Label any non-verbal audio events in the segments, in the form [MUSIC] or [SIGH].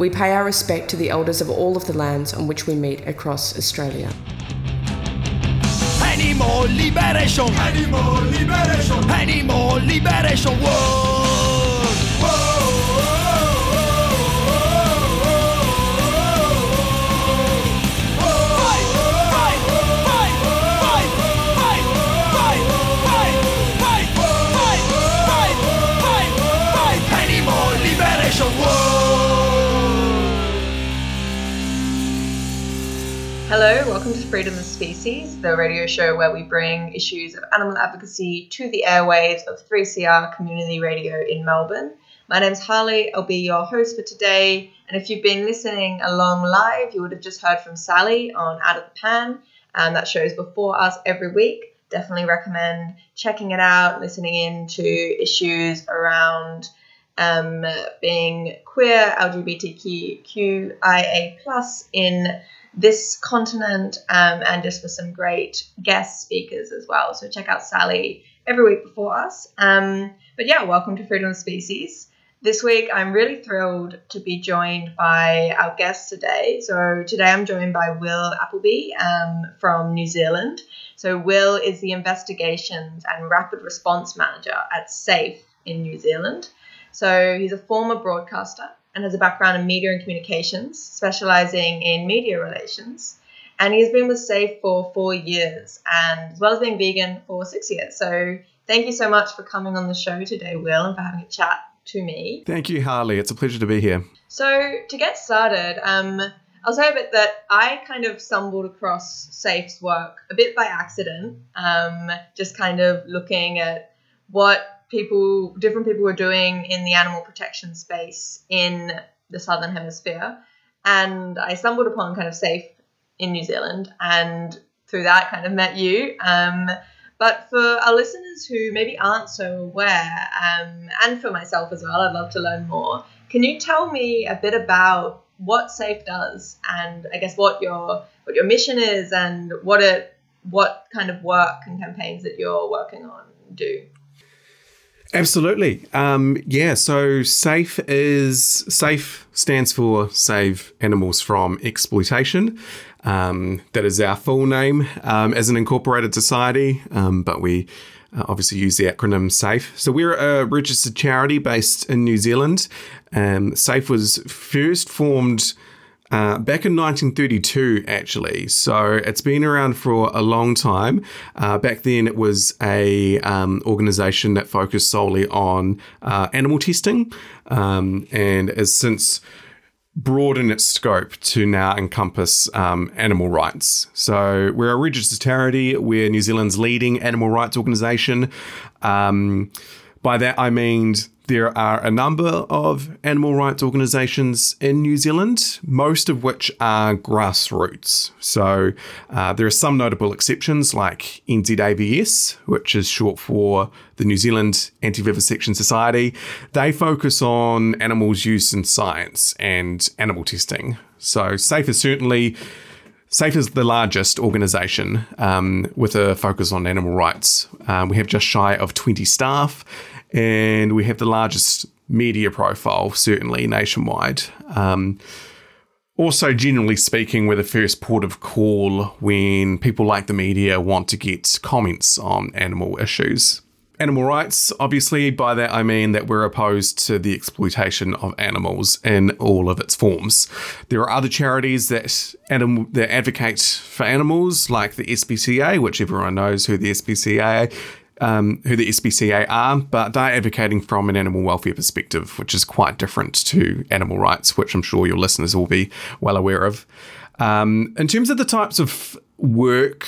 We pay our respect to the elders of all of the lands on which we meet across Australia. Liberation, liberation, liberation. Whoa, Hello, welcome to Freedom of Species, the radio show where we bring issues of animal advocacy to the airwaves of 3CR Community Radio in Melbourne. My name's Harley, I'll be your host for today. And if you've been listening along live, you would have just heard from Sally on Out of the Pan, and that shows before us every week. Definitely recommend checking it out, listening in to issues around um, being queer, LGBTQIA in this continent um, and just for some great guest speakers as well. So check out Sally every week before us. Um, but yeah, welcome to Freedom of Species. This week, I'm really thrilled to be joined by our guest today. So today, I'm joined by Will Appleby um, from New Zealand. So Will is the investigations and rapid response manager at SAFE in New Zealand. So he's a former broadcaster and has a background in media and communications, specializing in media relations. And he's been with SAFE for four years, and as well as being vegan for six years. So thank you so much for coming on the show today, Will, and for having a chat to me. Thank you, Harley. It's a pleasure to be here. So to get started, um, I'll say a bit that I kind of stumbled across Safe's work a bit by accident, um, just kind of looking at what people, different people were doing in the animal protection space in the Southern Hemisphere. And I stumbled upon kind of Safe in New Zealand and through that kind of met you. Um, but for our listeners who maybe aren't so aware, um, and for myself as well, I'd love to learn more. Can you tell me a bit about what Safe does, and I guess what your what your mission is, and what it what kind of work and campaigns that you're working on do? Absolutely. Um, yeah, so SAFE is SAFE stands for Save Animals from Exploitation. Um, that is our full name um, as an incorporated society, um, but we uh, obviously use the acronym SAFE. So we're a registered charity based in New Zealand. Um, SAFE was first formed uh, back in 1932, actually. So it's been around for a long time. Uh, back then, it was a um, organization that focused solely on uh, animal testing, um, and has since broadened its scope to now encompass um, animal rights. So we're a registered charity. We're New Zealand's leading animal rights organization. Um, by that, I mean there are a number of animal rights organisations in New Zealand, most of which are grassroots. So uh, there are some notable exceptions like NZAVS, which is short for the New Zealand Anti Vivisection Society. They focus on animals' use in science and animal testing. So SAFE is certainly. SAFE is the largest organisation um, with a focus on animal rights. Um, we have just shy of 20 staff, and we have the largest media profile, certainly nationwide. Um, also, generally speaking, we're the first port of call when people like the media want to get comments on animal issues. Animal rights, obviously, by that I mean that we're opposed to the exploitation of animals in all of its forms. There are other charities that animal that advocate for animals, like the SPCA, which everyone knows who the SPCA um, who the SPCA are, but they're advocating from an animal welfare perspective, which is quite different to animal rights, which I'm sure your listeners will be well aware of. Um, in terms of the types of work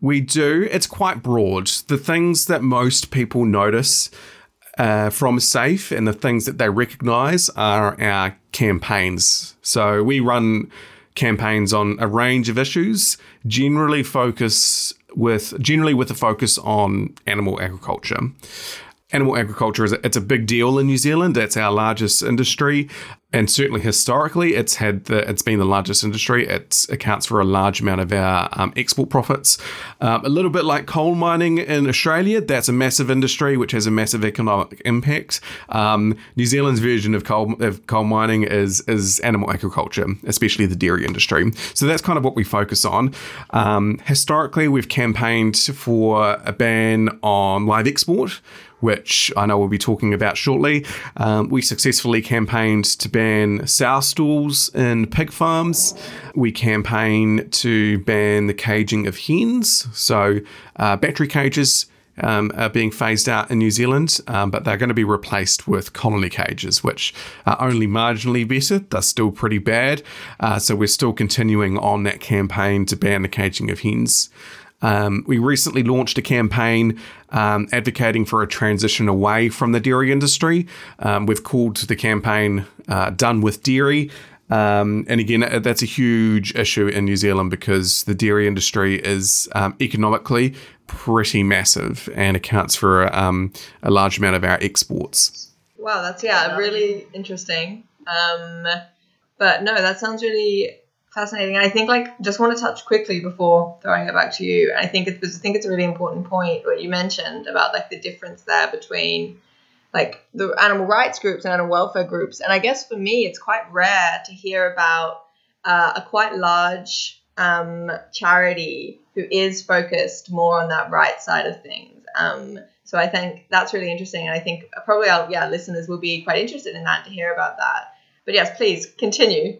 we do, it's quite broad. The things that most people notice uh, from SAFE and the things that they recognize are our campaigns. So we run campaigns on a range of issues, generally focus with generally with a focus on animal agriculture animal agriculture is a, it's a big deal in New Zealand. It's our largest industry, and certainly historically, it's had the, it's been the largest industry. It accounts for a large amount of our um, export profits. Um, a little bit like coal mining in Australia, that's a massive industry which has a massive economic impact. Um, New Zealand's version of coal of coal mining is is animal agriculture, especially the dairy industry. So that's kind of what we focus on. Um, historically, we've campaigned for a ban on live export which I know we'll be talking about shortly. Um, we successfully campaigned to ban sow stalls in pig farms. We campaigned to ban the caging of hens. So, uh, battery cages. Um, are being phased out in New Zealand, um, but they're going to be replaced with colony cages, which are only marginally better. They're still pretty bad. Uh, so we're still continuing on that campaign to ban the caging of hens. Um, we recently launched a campaign um, advocating for a transition away from the dairy industry. Um, we've called the campaign uh, Done with Dairy. Um, and again, uh, that's a huge issue in New Zealand because the dairy industry is um, economically pretty massive and accounts for um, a large amount of our exports. Wow, that's yeah, really interesting. Um, but no, that sounds really fascinating. I think like just want to touch quickly before throwing it back to you. I think it's I think it's a really important point what you mentioned about like the difference there between like the animal rights groups and animal welfare groups. And I guess for me, it's quite rare to hear about uh, a quite large um, charity who is focused more on that right side of things. Um, so I think that's really interesting, and I think probably our yeah listeners will be quite interested in that to hear about that. But yes, please continue.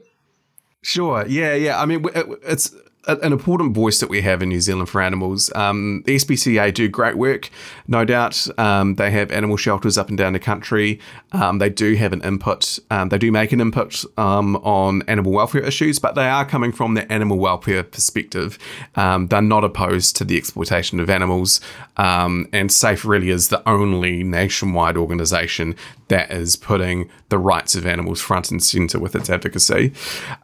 Sure. Yeah. Yeah. I mean, it's an important voice that we have in New Zealand for animals. Um, the SPCA do great work, no doubt. Um, they have animal shelters up and down the country. Um, they do have an input. Um, they do make an input um, on animal welfare issues, but they are coming from the animal welfare perspective. Um, they're not opposed to the exploitation of animals, and SAFE really is the only nationwide organisation that is putting the rights of animals front and centre with its advocacy.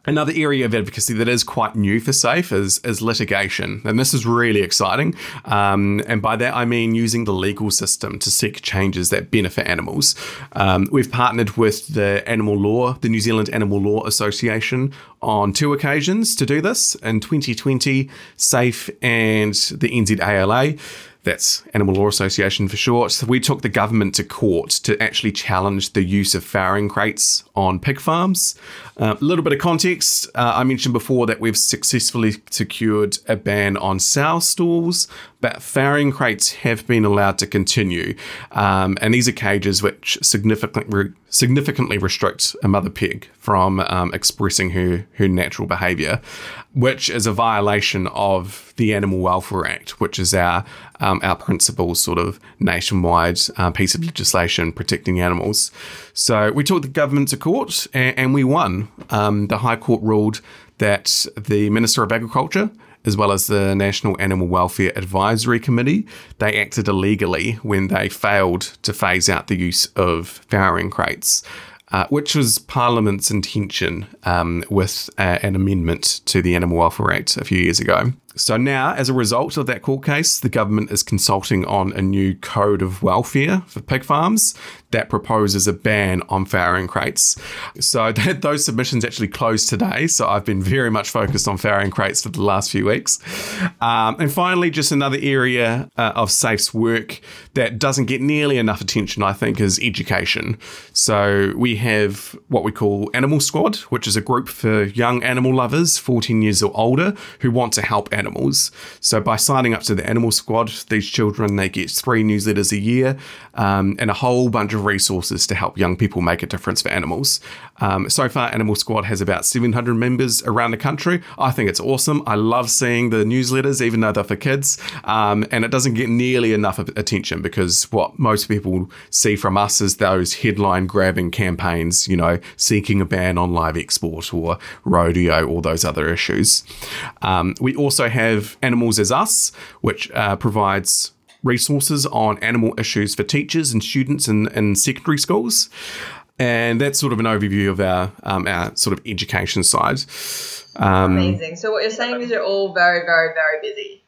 Another area of advocacy that is quite new for SAFE is, is litigation. And this is really exciting. Um, and by that, I mean using the legal system to seek changes that benefit animals. Um, we've partnered with the Animal Law, the New Zealand Animal Law Association, on two occasions to do this. In 2020, SAFE and the NZALA that's Animal Law Association for short, we took the government to court to actually challenge the use of farrowing crates on pig farms. Uh, a little bit of context uh, I mentioned before that we've successfully secured a ban on sow stalls, but farrowing crates have been allowed to continue. Um, and these are cages which significantly, significantly restrict a mother pig from um, expressing her, her natural behaviour, which is a violation of the Animal Welfare Act, which is our, um, our principal sort of nationwide uh, piece of legislation protecting animals. So we took the government to court and, and we won. Um, the High Court ruled that the Minister of Agriculture, as well as the National Animal Welfare Advisory Committee, they acted illegally when they failed to phase out the use of farrowing crates uh, which was Parliament's intention um, with uh, an amendment to the Animal Welfare Act a few years ago. So now, as a result of that court case, the government is consulting on a new code of welfare for pig farms that proposes a ban on farrowing crates. So [LAUGHS] that, those submissions actually closed today. So I've been very much focused on farrowing crates for the last few weeks. Um, and finally, just another area uh, of SAFE's work that doesn't get nearly enough attention, I think, is education. So we have what we call Animal Squad, which is a group for young animal lovers, 14 years or older, who want to help animals. So by signing up to the Animal Squad, these children they get three newsletters a year um, and a whole bunch of resources to help young people make a difference for animals. Um, so far, Animal Squad has about 700 members around the country. I think it's awesome. I love seeing the newsletters, even though they're for kids, um, and it doesn't get nearly enough attention because what most people see from us is those headline grabbing campaigns, you know, seeking a ban on live export or rodeo, all those other issues. Um, we also have Animals as Us, which uh, provides resources on animal issues for teachers and students in, in secondary schools. And that's sort of an overview of our um, our sort of education side. Um, Amazing. So what you're saying is you're all very, very, very busy.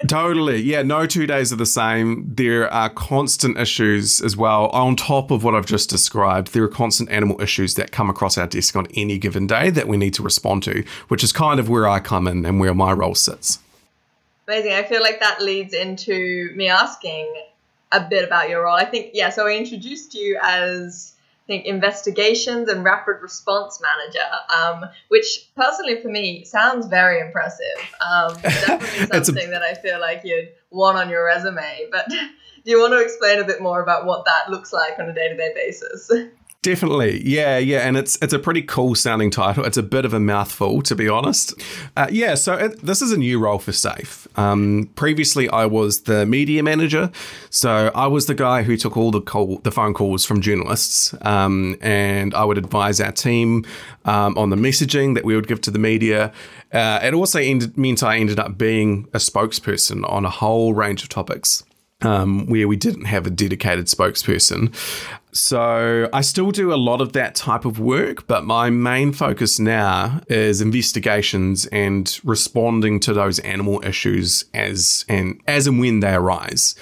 [LAUGHS] Totally. Yeah, no two days are the same. There are constant issues as well. On top of what I've just described, there are constant animal issues that come across our desk on any given day that we need to respond to, which is kind of where I come in and where my role sits. Amazing. I feel like that leads into me asking a bit about your role. I think, yeah, so I introduced you as think investigations and rapid response manager, um, which personally for me sounds very impressive. Um, [LAUGHS] definitely It's a- something that I feel like you'd want on your resume. But [LAUGHS] do you want to explain a bit more about what that looks like on a day to day basis? [LAUGHS] Definitely, yeah, yeah, and it's it's a pretty cool sounding title. It's a bit of a mouthful, to be honest. Uh, yeah, so it, this is a new role for Safe. Um, previously, I was the media manager, so I was the guy who took all the call, the phone calls from journalists, um, and I would advise our team um, on the messaging that we would give to the media. Uh, it also ended, meant I ended up being a spokesperson on a whole range of topics um, where we didn't have a dedicated spokesperson. So I still do a lot of that type of work, but my main focus now is investigations and responding to those animal issues as and as and when they arise.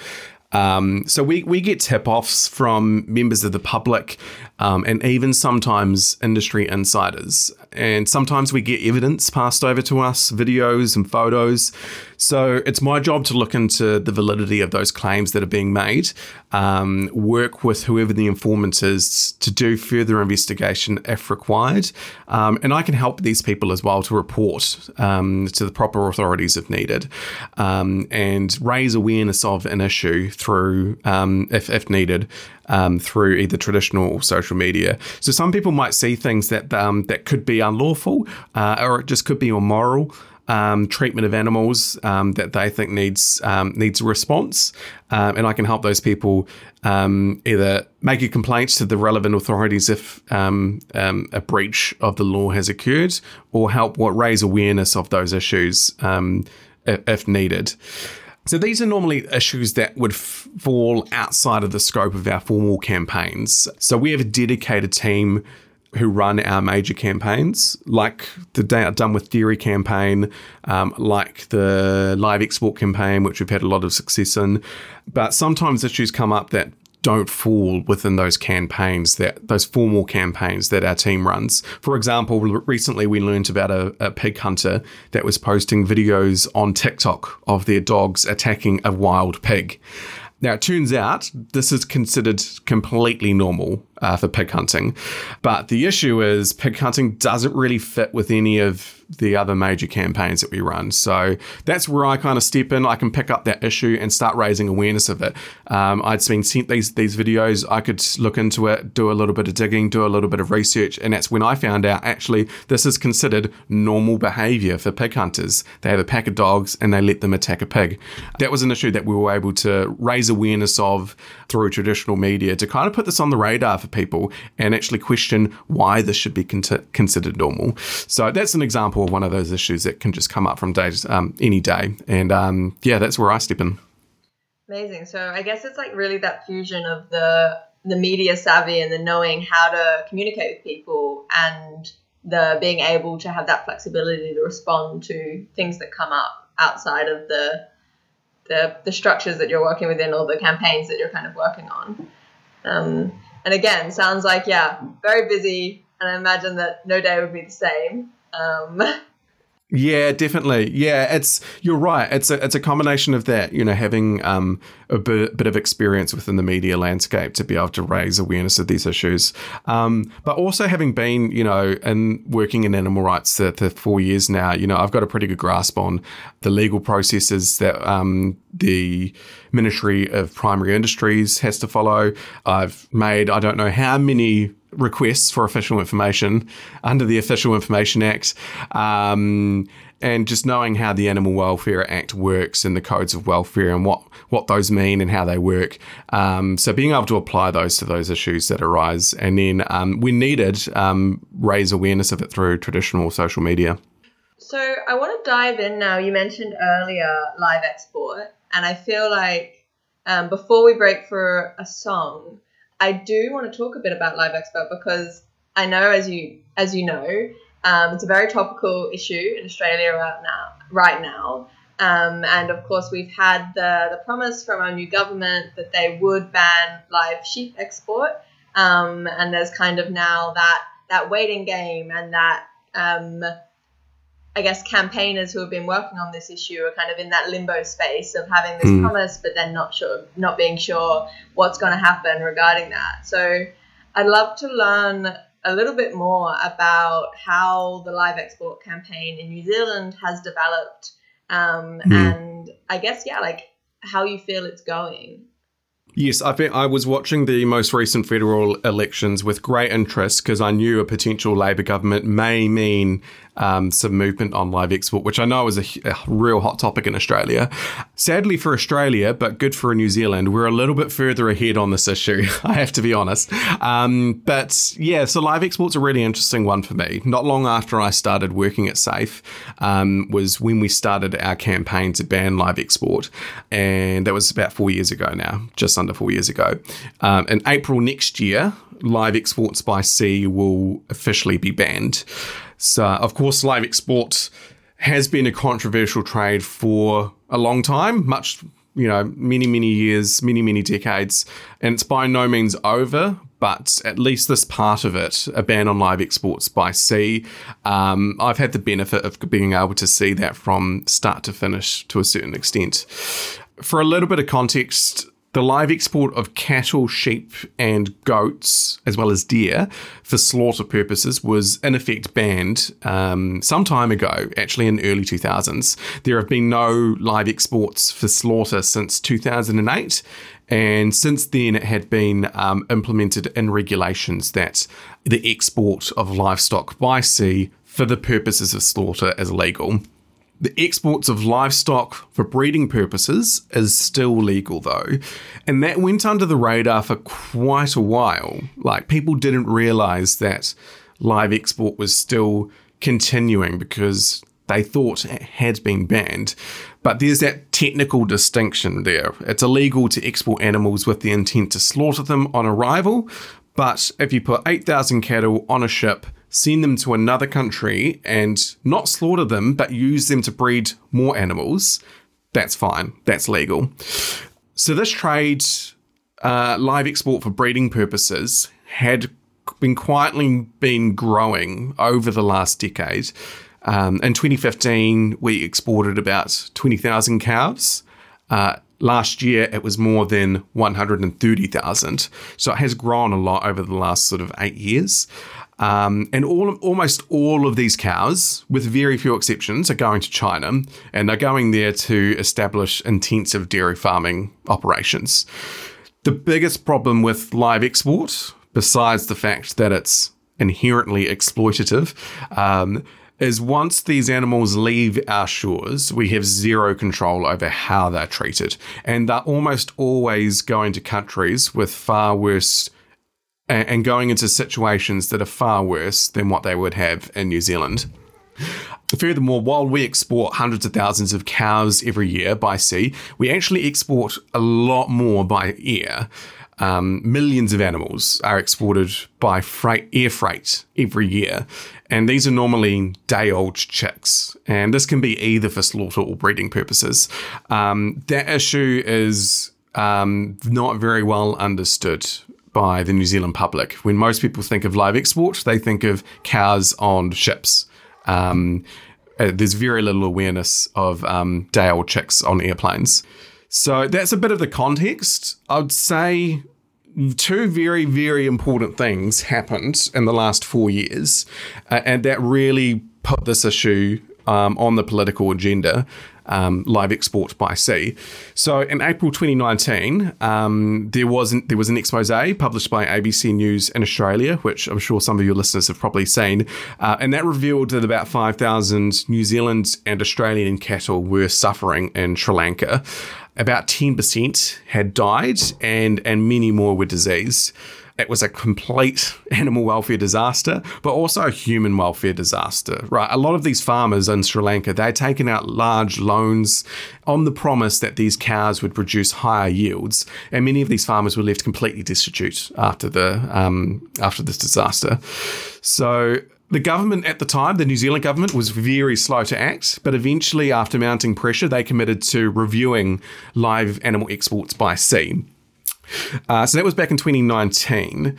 Um, so we, we get tip offs from members of the public um, and even sometimes industry insiders. And sometimes we get evidence passed over to us, videos and photos. So it's my job to look into the validity of those claims that are being made, um, work with whoever the informant is to do further investigation if required. Um, and I can help these people as well to report um, to the proper authorities if needed um, and raise awareness of an issue through, um, if, if needed, um, through either traditional or social media. So some people might see things that um, that could be unlawful, uh, or it just could be immoral. Um, treatment of animals um, that they think needs um, needs a response, um, and I can help those people um, either make a complaint to the relevant authorities if um, a breach of the law has occurred, or help what raise awareness of those issues if needed. So these are normally issues that would f- fall outside of the scope of our formal campaigns. So we have a dedicated team who run our major campaigns, like the Done with Dairy campaign, um, like the Live Export campaign, which we've had a lot of success in. But sometimes issues come up that don't fall within those campaigns that those formal campaigns that our team runs. For example, recently we learned about a, a pig hunter that was posting videos on TikTok of their dogs attacking a wild pig. Now, it turns out this is considered completely normal uh, for pig hunting, but the issue is pig hunting doesn't really fit with any of the other major campaigns that we run. So that's where I kind of step in. I can pick up that issue and start raising awareness of it. Um, I'd been sent these these videos. I could look into it, do a little bit of digging, do a little bit of research, and that's when I found out actually this is considered normal behaviour for pig hunters. They have a pack of dogs and they let them attack a pig. That was an issue that we were able to raise awareness of through traditional media to kind of put this on the radar for people and actually question why this should be con- considered normal. So that's an example of one of those issues that can just come up from day um, any day, and um, yeah, that's where I step in. Amazing. So I guess it's like really that fusion of the the media savvy and the knowing how to communicate with people and the being able to have that flexibility to respond to things that come up outside of the the, the structures that you're working within or the campaigns that you're kind of working on. Um, and again, sounds like yeah, very busy, and I imagine that no day would be the same. Um, [LAUGHS] Yeah, definitely. Yeah, it's you're right. It's a it's a combination of that. You know, having um, a bit, bit of experience within the media landscape to be able to raise awareness of these issues, um, but also having been you know and working in animal rights for, for four years now. You know, I've got a pretty good grasp on the legal processes that um, the Ministry of Primary Industries has to follow. I've made I don't know how many requests for official information under the Official Information Act. Um, and just knowing how the Animal Welfare Act works and the codes of welfare and what, what those mean and how they work. Um, so being able to apply those to those issues that arise and then um, when needed, um, raise awareness of it through traditional social media. So I want to dive in now. You mentioned earlier live export, and I feel like um, before we break for a song, I do want to talk a bit about live export because I know, as you as you know, um, it's a very topical issue in Australia right now. Right now, um, and of course, we've had the, the promise from our new government that they would ban live sheep export. Um, and there's kind of now that, that waiting game and that, um, I guess, campaigners who have been working on this issue are kind of in that limbo space of having this Hmm. promise, but then not sure, not being sure what's going to happen regarding that. So I'd love to learn a little bit more about how the live export campaign in New Zealand has developed um, Hmm. and I guess yeah, like how you feel it's going. Yes, I think I was watching the most recent federal elections with great interest because I knew a potential Labor government may mean um, some movement on live export, which I know is a, a real hot topic in Australia. Sadly for Australia, but good for New Zealand, we're a little bit further ahead on this issue. [LAUGHS] I have to be honest. Um, but yeah, so live export's a really interesting one for me. Not long after I started working at Safe um, was when we started our campaign to ban live export, and that was about four years ago now, just under four years ago. Um, in April next year, live exports by sea will officially be banned. So, of course, live export has been a controversial trade for a long time, much, you know, many, many years, many, many decades. And it's by no means over, but at least this part of it, a ban on live exports by sea, um, I've had the benefit of being able to see that from start to finish to a certain extent. For a little bit of context, the live export of cattle, sheep, and goats, as well as deer, for slaughter purposes was in effect banned um, some time ago, actually in early 2000s. There have been no live exports for slaughter since 2008. And since then, it had been um, implemented in regulations that the export of livestock by sea for the purposes of slaughter is legal. The exports of livestock for breeding purposes is still legal though, and that went under the radar for quite a while. Like people didn't realize that live export was still continuing because they thought it had been banned. But there's that technical distinction there. It's illegal to export animals with the intent to slaughter them on arrival, but if you put 8,000 cattle on a ship, send them to another country and not slaughter them, but use them to breed more animals, that's fine. That's legal. So this trade, uh, live export for breeding purposes, had been quietly been growing over the last decade. Um, in 2015, we exported about 20,000 calves. Uh, last year, it was more than 130,000. So it has grown a lot over the last sort of eight years. Um, and all almost all of these cows, with very few exceptions, are going to China, and they're going there to establish intensive dairy farming operations. The biggest problem with live export, besides the fact that it's inherently exploitative, um, is once these animals leave our shores, we have zero control over how they're treated. And they're almost always going to countries with far worse a- and going into situations that are far worse than what they would have in New Zealand. Furthermore, while we export hundreds of thousands of cows every year by sea, we actually export a lot more by air. Um, millions of animals are exported by freight, air freight every year, and these are normally day-old chicks. And this can be either for slaughter or breeding purposes. Um, that issue is um, not very well understood by the New Zealand public. When most people think of live export, they think of cows on ships. Um, uh, there's very little awareness of um, day old chicks on airplanes. So that's a bit of the context. I'd say two very, very important things happened in the last four years, uh, and that really put this issue um, on the political agenda. Um, live export by sea. So in April 2019, um, there wasn't there was an expose published by ABC News in Australia, which I'm sure some of your listeners have probably seen, uh, and that revealed that about 5,000 New Zealand and Australian cattle were suffering in Sri Lanka. About 10% had died, and and many more were diseased. It was a complete animal welfare disaster, but also a human welfare disaster, right? A lot of these farmers in Sri Lanka, they'd taken out large loans on the promise that these cows would produce higher yields, and many of these farmers were left completely destitute after the um, after this disaster. So the government at the time, the New Zealand government, was very slow to act, but eventually, after mounting pressure, they committed to reviewing live animal exports by sea. Uh, so that was back in 2019.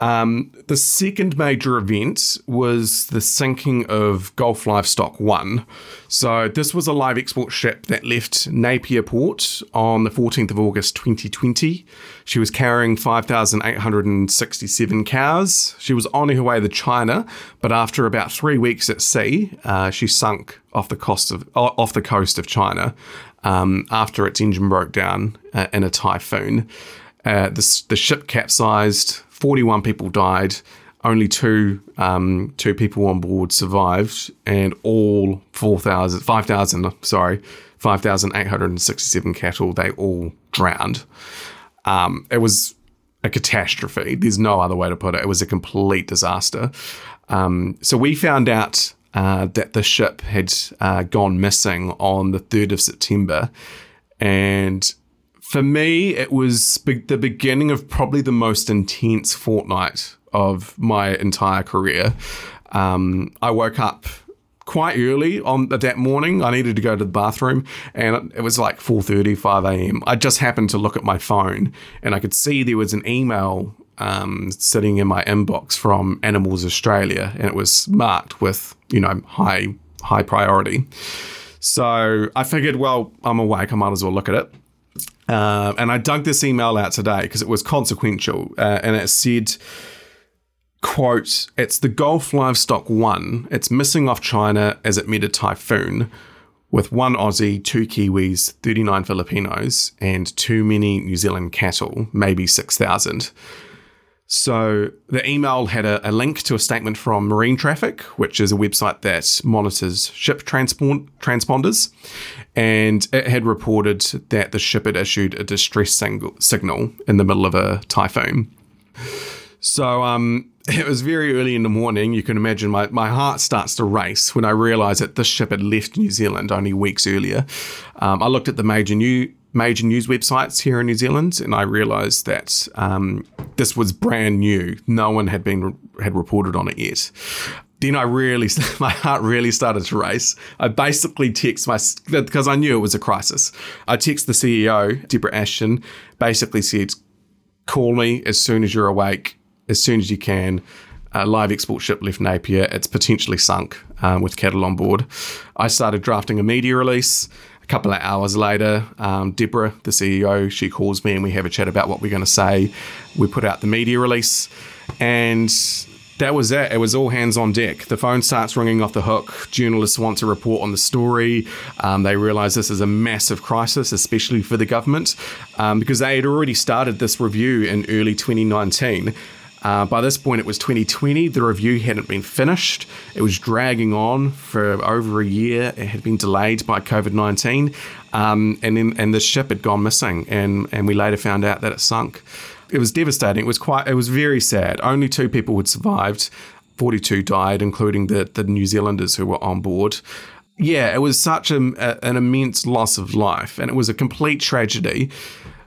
Um, the second major event was the sinking of Gulf Livestock 1. So, this was a live export ship that left Napier Port on the 14th of August 2020. She was carrying 5,867 cows. She was on her way to China, but after about three weeks at sea, uh, she sunk off the coast of off the coast of China um, after its engine broke down uh, in a typhoon. Uh, the, the ship capsized 41 people died. Only two um, two people on board survived, and all 4,000, 5,000, sorry, 5,867 cattle, they all drowned. Um, it was a catastrophe. There's no other way to put it. It was a complete disaster. Um, so we found out uh, that the ship had uh, gone missing on the 3rd of September. And for me, it was be- the beginning of probably the most intense fortnight of my entire career. Um, I woke up quite early on that morning. I needed to go to the bathroom, and it was like 4:30, 5 a.m. I just happened to look at my phone, and I could see there was an email um, sitting in my inbox from Animals Australia, and it was marked with you know high high priority. So I figured, well, I'm awake. I might as well look at it. Uh, and I dug this email out today because it was consequential, uh, and it said, "quote It's the Gulf Livestock One. It's missing off China as it met a typhoon." With one Aussie, two Kiwis, 39 Filipinos, and too many New Zealand cattle, maybe 6,000. So the email had a, a, link to a statement from Marine Traffic, which is a website that monitors ship transponders, and it had reported that the ship had issued a distress signal in the middle of a typhoon. So um, [LAUGHS] it was very early in the morning. You can imagine my, my heart starts to race when I realise that this ship had left New Zealand only weeks earlier. Um, I looked at the major new major news websites here in New Zealand, and I realised that um, this was brand new. No one had been had reported on it yet. Then I really, [LAUGHS] my heart really started to race. I basically text my because I knew it was a crisis. I text the CEO, Debra Ashton, basically said, "Call me as soon as you're awake, as soon as you can." A live export ship left Napier. It's potentially sunk um, with cattle on board. I started drafting a media release couple of hours later, um, Debra, the CEO, she calls me and we have a chat about what we're going to say. We put out the media release, and that was it. It was all hands on deck. The phone starts ringing off the hook. Journalists want to report on the story. Um, they realize this is a massive crisis, especially for the government, um, because they had already started this review in early 2019. Uh, by this point, it was 2020. The review hadn't been finished. It was dragging on for over a year. It had been delayed by COVID 19. Um, and then and the ship had gone missing, and, and we later found out that it sunk. It was devastating. It was quite. It was very sad. Only two people had survived. 42 died, including the, the New Zealanders who were on board. Yeah, it was such a, an immense loss of life, and it was a complete tragedy.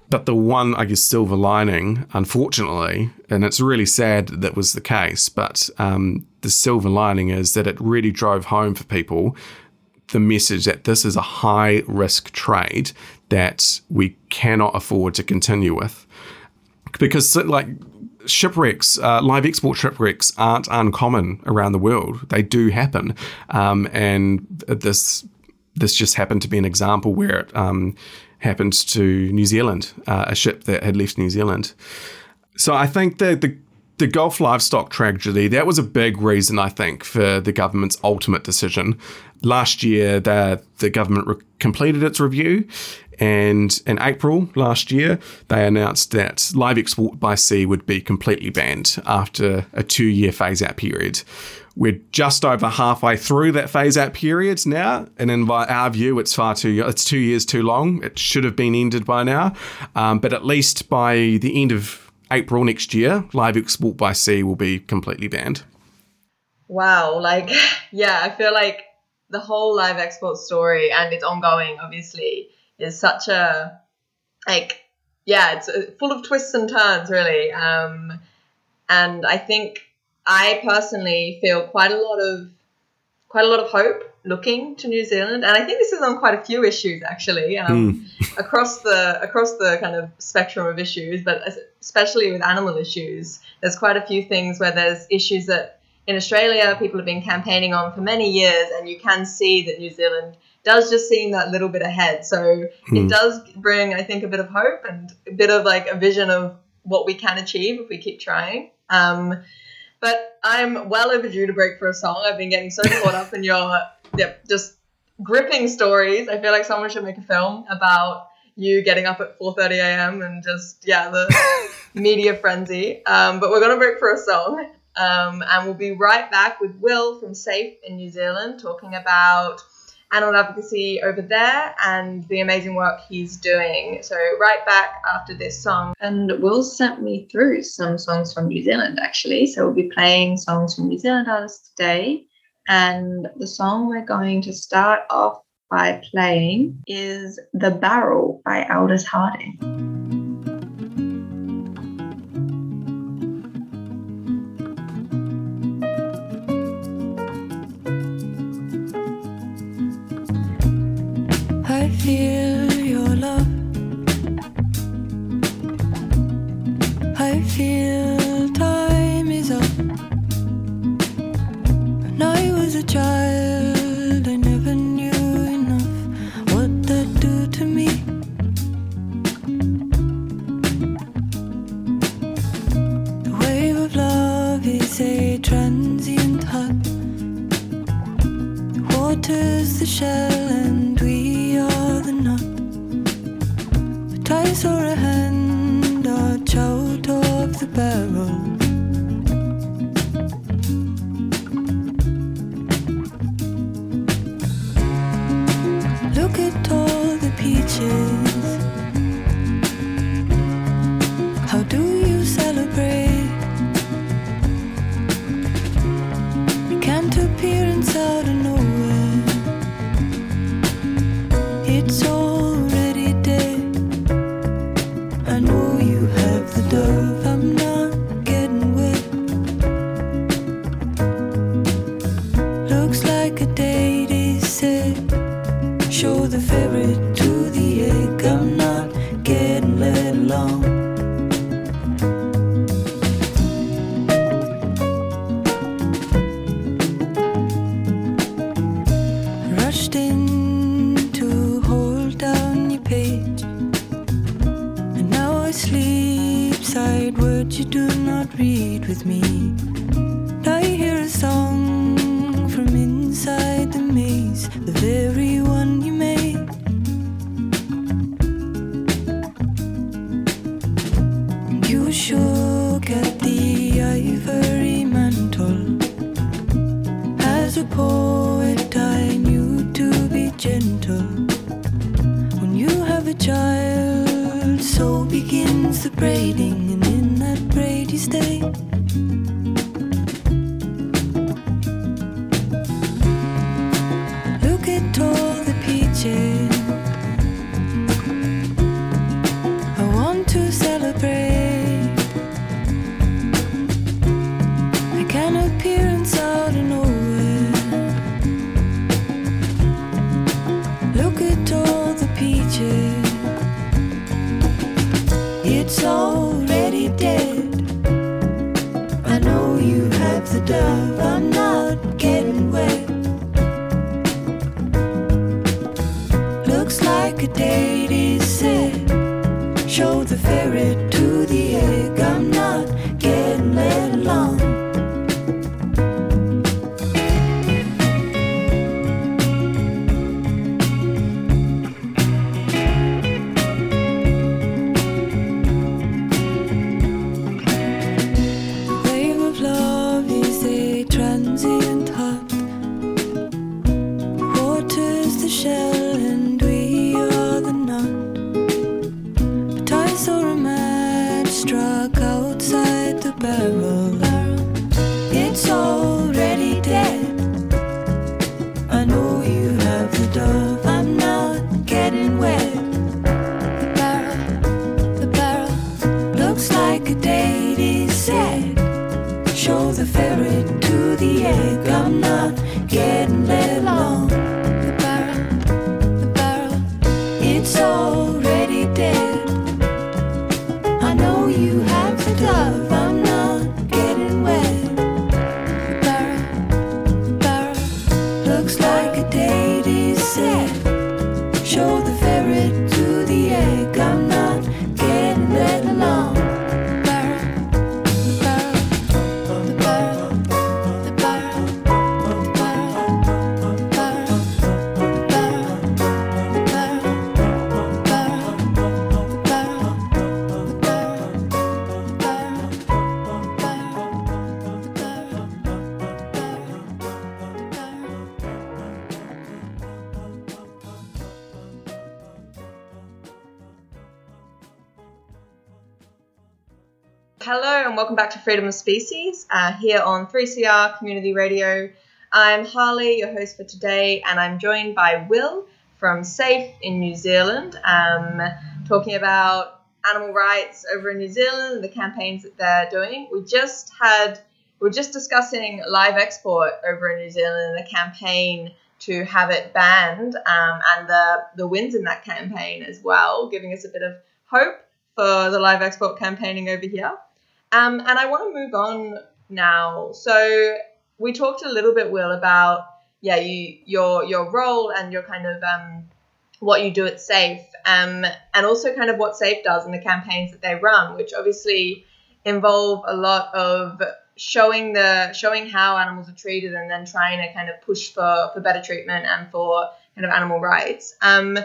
But the one, I guess, silver lining, unfortunately, and it's really sad that, was the case, but um, the silver lining is that it really drove home for people the message that this is a high risk trade that we cannot afford to continue with. Because, like, shipwrecks, uh, live export shipwrecks aren't uncommon around the world. They do happen. Um, and this this just happened to be an example where it um, happened to New Zealand, uh, a ship that had left New Zealand. So I think that the the Gulf livestock tragedy that was a big reason I think for the government's ultimate decision. Last year, the the government re- completed its review, and in April last year, they announced that live export by sea would be completely banned after a two year phase out period. We're just over halfway through that phase out period now, and in our view, it's far too it's two years too long. It should have been ended by now, um, but at least by the end of April next year, live export by sea will be completely banned. Wow, like [LAUGHS] yeah, I feel like the whole live export story and it's ongoing, obviously, is such a like yeah, it's uh, full of twists and turns, really. Um, and I think I personally feel quite a lot of quite a lot of hope looking to New Zealand, and I think this is on quite a few issues actually um, [LAUGHS] across the across the kind of spectrum of issues, but especially with animal issues. There's quite a few things where there's issues that in Australia people have been campaigning on for many years, and you can see that New Zealand does just seem that little bit ahead. So it does bring, I think, a bit of hope and a bit of like a vision of what we can achieve if we keep trying. Um, but I'm well overdue to break for a song. I've been getting so caught up in your yep, just gripping stories. I feel like someone should make a film about you getting up at 4:30 a.m. and just yeah, the [LAUGHS] media frenzy. Um, but we're gonna break for a song, um, and we'll be right back with Will from Safe in New Zealand talking about animal advocacy over there and the amazing work he's doing. So right back after this song. And Will sent me through some songs from New Zealand actually. So we'll be playing songs from New Zealand artists today. And the song we're going to start off by playing is The Barrel by Aldous Harding. I and in looks like a date is set. Show the ferret Freedom of Species uh, here on 3CR Community Radio. I'm Harley, your host for today, and I'm joined by Will from SAFE in New Zealand, um, talking about animal rights over in New Zealand and the campaigns that they're doing. We just had, we are just discussing live export over in New Zealand and the campaign to have it banned um, and the, the wins in that campaign as well, giving us a bit of hope for the live export campaigning over here. Um, and I want to move on now. So we talked a little bit, Will, about yeah, you your your role and your kind of um, what you do at Safe, um, and also kind of what Safe does and the campaigns that they run, which obviously involve a lot of showing the showing how animals are treated and then trying to kind of push for for better treatment and for kind of animal rights. Um,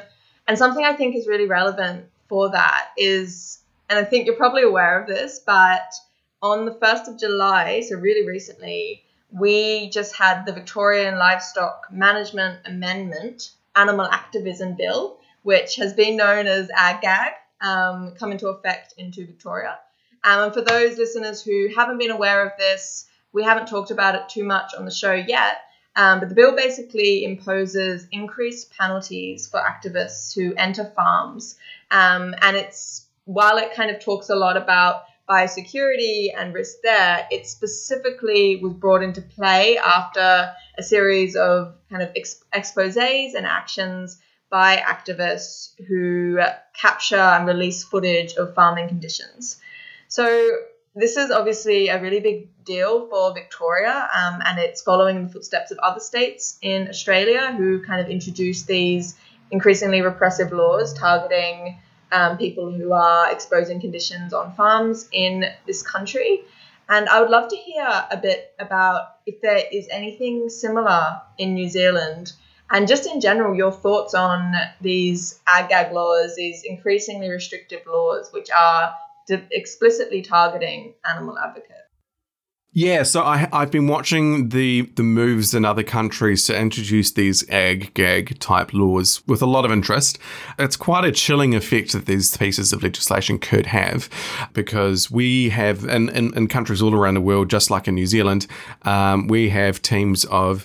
and something I think is really relevant for that is and I think you're probably aware of this, but on the 1st of July, so really recently, we just had the Victorian Livestock Management Amendment Animal Activism Bill, which has been known as AGAG, um, come into effect into Victoria. Um, and for those listeners who haven't been aware of this, we haven't talked about it too much on the show yet. Um, but the bill basically imposes increased penalties for activists who enter farms. Um, and it's while it kind of talks a lot about biosecurity and risk there, it specifically was brought into play after a series of kind of ex- exposes and actions by activists who capture and release footage of farming conditions. So this is obviously a really big deal for Victoria, um, and it's following in the footsteps of other states in Australia who kind of introduced these increasingly repressive laws targeting um, people who are exposing conditions on farms in this country. And I would love to hear a bit about if there is anything similar in New Zealand and just in general your thoughts on these ag-gag laws, these increasingly restrictive laws, which are explicitly targeting animal advocates. Yeah, so I, I've been watching the the moves in other countries to introduce these ag gag type laws with a lot of interest. It's quite a chilling effect that these pieces of legislation could have, because we have in, in, in countries all around the world, just like in New Zealand, um, we have teams of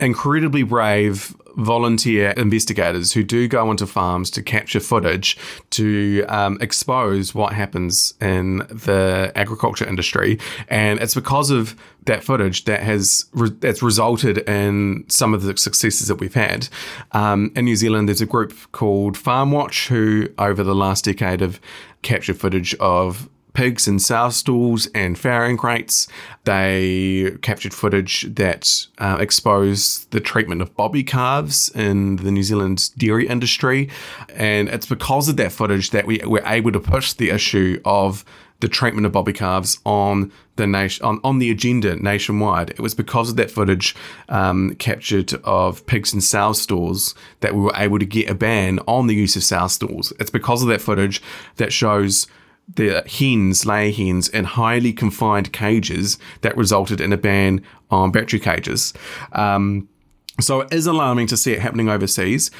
incredibly brave volunteer investigators who do go onto farms to capture footage to um, expose what happens in the agriculture industry, and it's because of that footage that has re- that's resulted in some of the successes that we've had. Um, in New Zealand, there's a group called Farm Watch who, over the last decade, have captured footage of pigs in sow stalls and farrowing crates. They captured footage that uh, exposed the treatment of bobby calves in the New Zealand dairy industry. And it's because of that footage that we were able to push the issue of the treatment of bobby calves on the nation on, on the agenda nationwide. It was because of that footage um, captured of pigs in sow stalls that we were able to get a ban on the use of sow stalls. It's because of that footage that shows the hens, layer hens, in highly confined cages that resulted in a ban on battery cages. Um, so it is alarming to see it happening overseas.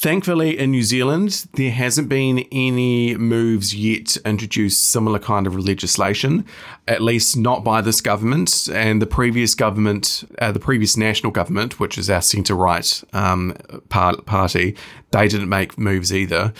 Thankfully, in New Zealand, there hasn't been any moves yet to introduce similar kind of legislation, at least not by this government. And the previous government, uh, the previous national government, which is our centre right um, par- party, they didn't make moves either.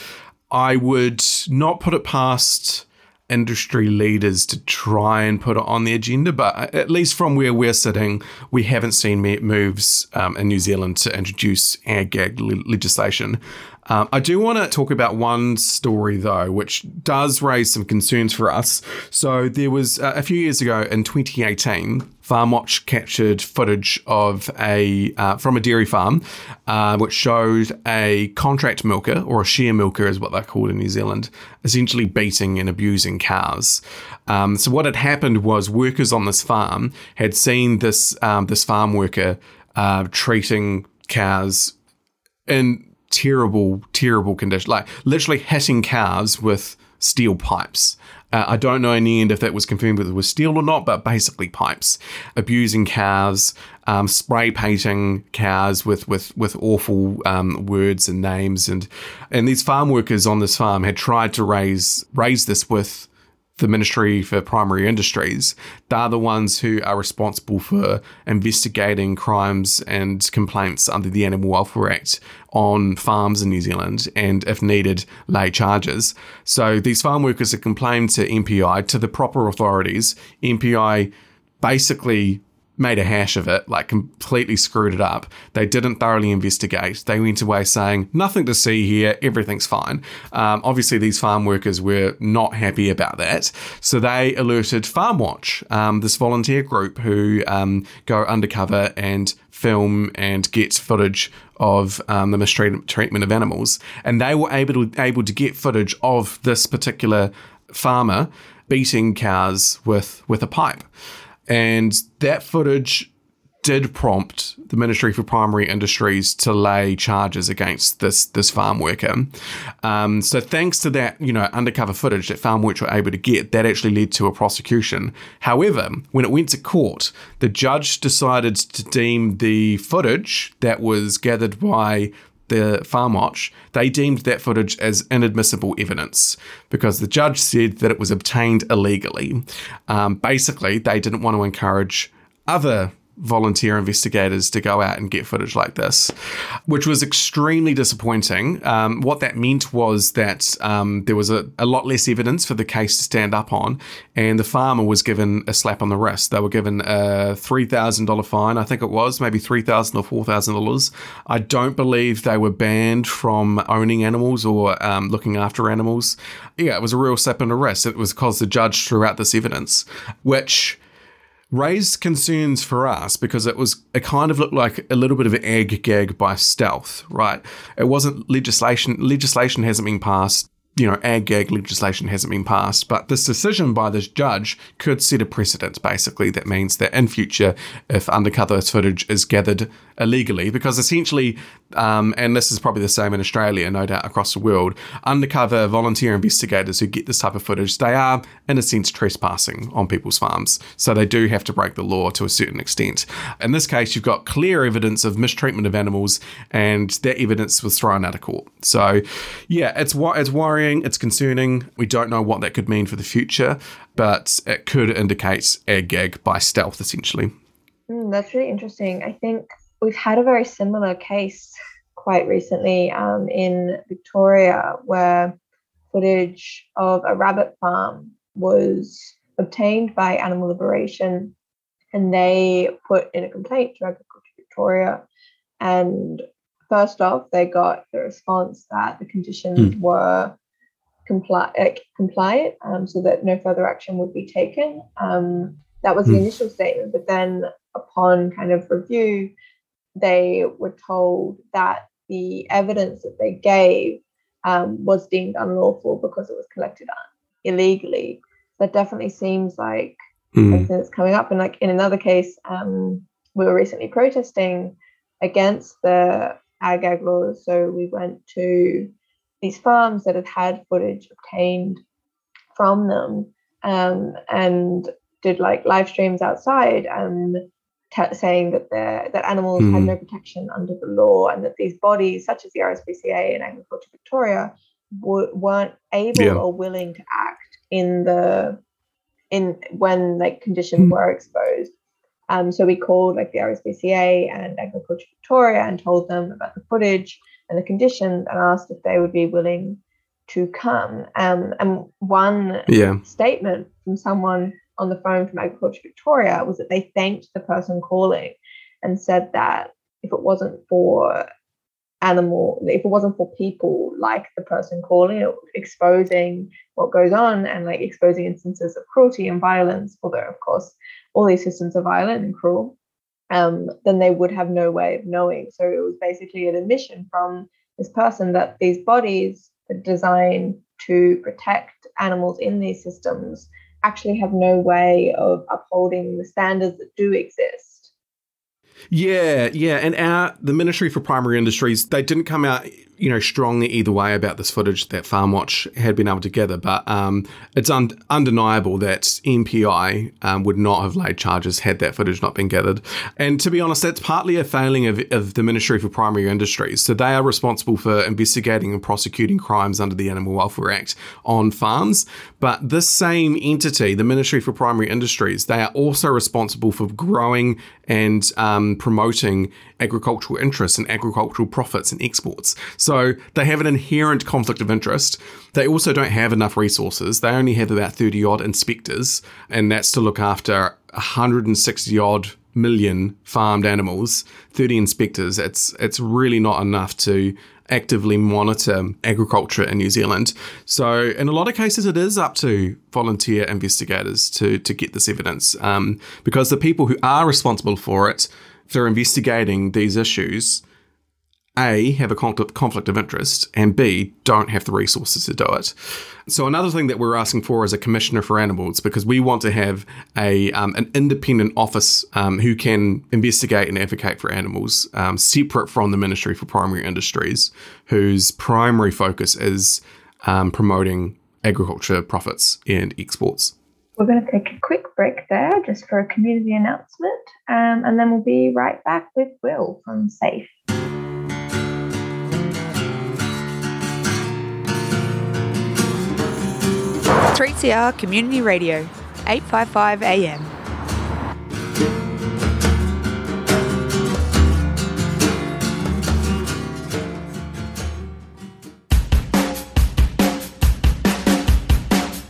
I would not put it past industry leaders to try and put it on the agenda, but at least from where we're sitting, we haven't seen moves um, in New Zealand to introduce ag gag le- legislation. Um, I do want to talk about one story, though, which does raise some concerns for us. So, there was uh, a few years ago in 2018, FarmWatch captured footage of a uh, from a dairy farm, uh, which shows a contract milker or a share milker, is what they're called in New Zealand, essentially beating and abusing cows. Um, so what had happened was workers on this farm had seen this um, this farm worker uh, treating cows in terrible, terrible condition, like literally hitting cows with steel pipes. Uh, I don't know in the end if that was confirmed whether it was steel or not, but basically pipes, abusing cows, um, spray painting cows with with with awful um, words and names, and and these farm workers on this farm had tried to raise raise this with the Ministry for Primary Industries. They're the ones who are responsible for investigating crimes and complaints under the Animal Welfare Act on farms in New Zealand and, if needed, lay charges. So these farm workers have complained to MPI, to the proper authorities. MPI basically made a hash of it, like completely screwed it up. They didn't thoroughly investigate. They went away saying, nothing to see here, everything's fine. Um, obviously, these farm workers were not happy about that. So they alerted FarmWatch, um, this volunteer group who um, go undercover and film and get footage of um, the mistreatment of animals. And they were able to, able to get footage of this particular farmer beating cows with, with a pipe. And that footage did prompt the Ministry for Primary Industries to lay charges against this this farm worker. Um, so thanks to that, you know, undercover footage that farm workers were able to get, that actually led to a prosecution. However, when it went to court, the judge decided to deem the footage that was gathered by the farm watch, they deemed that footage as inadmissible evidence because the judge said that it was obtained illegally. Um, basically, they didn't want to encourage other volunteer investigators to go out and get footage like this, which was extremely disappointing. Um, what that meant was that um, there was a, a, lot less evidence for the case to stand up on, and the farmer was given a slap on the wrist. They were given a $3,000 fine, I think it was, maybe 3,000 or $4,000. I don't believe they were banned from owning animals or um, looking after animals. Yeah, it was a real slap on the wrist. It was because the judge threw out this evidence, which raised concerns for us because it was it kind of looked like a little bit of an ag gag by stealth, right? It wasn't legislation legislation hasn't been passed you know, ag gag legislation hasn't been passed, but this decision by this judge could set a precedent, basically, that means that in future, if undercover footage is gathered illegally, because essentially, um, and this is probably the same in Australia, no doubt across the world, undercover volunteer investigators who get this type of footage, they are, in a sense, trespassing on people's farms. So they do have to break the law to a certain extent. In this case, you've got clear evidence of mistreatment of animals, and that evidence was thrown out of court. So, yeah, it's, it's worrying worrying, it's concerning. We don't know what that could mean for the future, but it could indicate a gag by stealth, essentially. Mm, that's really interesting. I think we've had a very similar case quite recently um, in Victoria where footage of a rabbit farm was obtained by Animal Liberation and they put in a complaint to Agriculture Victoria and first off, they got the response that the conditions mm. were comply, uh, compliant um, so that no further action would be taken. Um, that was the hmm. initial statement, but then upon kind of review, they were told that the evidence that they gave um, was deemed unlawful because it was collected illegally. That definitely seems like mm. something that's coming up. And like in another case, um, we were recently protesting against the ag gag laws. So we went to these farms that had had footage obtained from them um, and did like live streams outside and t- saying that that animals mm. had no hmm. protection under the law and that these bodies such as the RSPCA and Agriculture Victoria w- weren't able yeah. or willing to act in the in when like conditions mm. were exposed um, so we called like the RSPCA and Agriculture Victoria and told them about the footage and the conditions and asked if they would be willing to come. Um, and one yeah. statement from someone on the phone from Agriculture Victoria was that they thanked the person calling and said that if it wasn't for animal, if it wasn't for people like the person calling it, exposing what goes on and like exposing instances of cruelty and violence, although of course all these systems are violent and cruel, um, then they would have no way of knowing. So it was basically an admission from this person that these bodies are designed to protect animals in these systems actually have no way of upholding the standards that do exist. Yeah, yeah, and our the Ministry for Primary Industries they didn't come out you know strongly either way about this footage that FarmWatch had been able to gather, but um, it's un- undeniable that MPI um, would not have laid charges had that footage not been gathered. And to be honest, that's partly a failing of, of the Ministry for Primary Industries. So they are responsible for investigating and prosecuting crimes under the Animal Welfare Act on farms, but this same entity, the Ministry for Primary Industries, they are also responsible for growing and um, promoting agricultural interests and agricultural profits and exports. So they have an inherent conflict of interest. They also don't have enough resources. They only have about 30 odd inspectors, and that's to look after 160 odd million farmed animals, 30 inspectors. It's it's really not enough to actively monitor agriculture in New Zealand. So in a lot of cases, it is up to volunteer investigators to to get this evidence um, because the people who are responsible for it for investigating these issues, A, have a conflict of interest, and B, don't have the resources to do it. So another thing that we're asking for is a commissioner for animals because we want to have a um, an independent office um, who can investigate and advocate for animals, um, separate from the Ministry for Primary Industries, whose primary focus is um, promoting agriculture profits and exports. We're going to take a quick break there just for a community announcement, um, and then we'll be right back with Will from SAFE. Three CR Community Radio, 855 AM.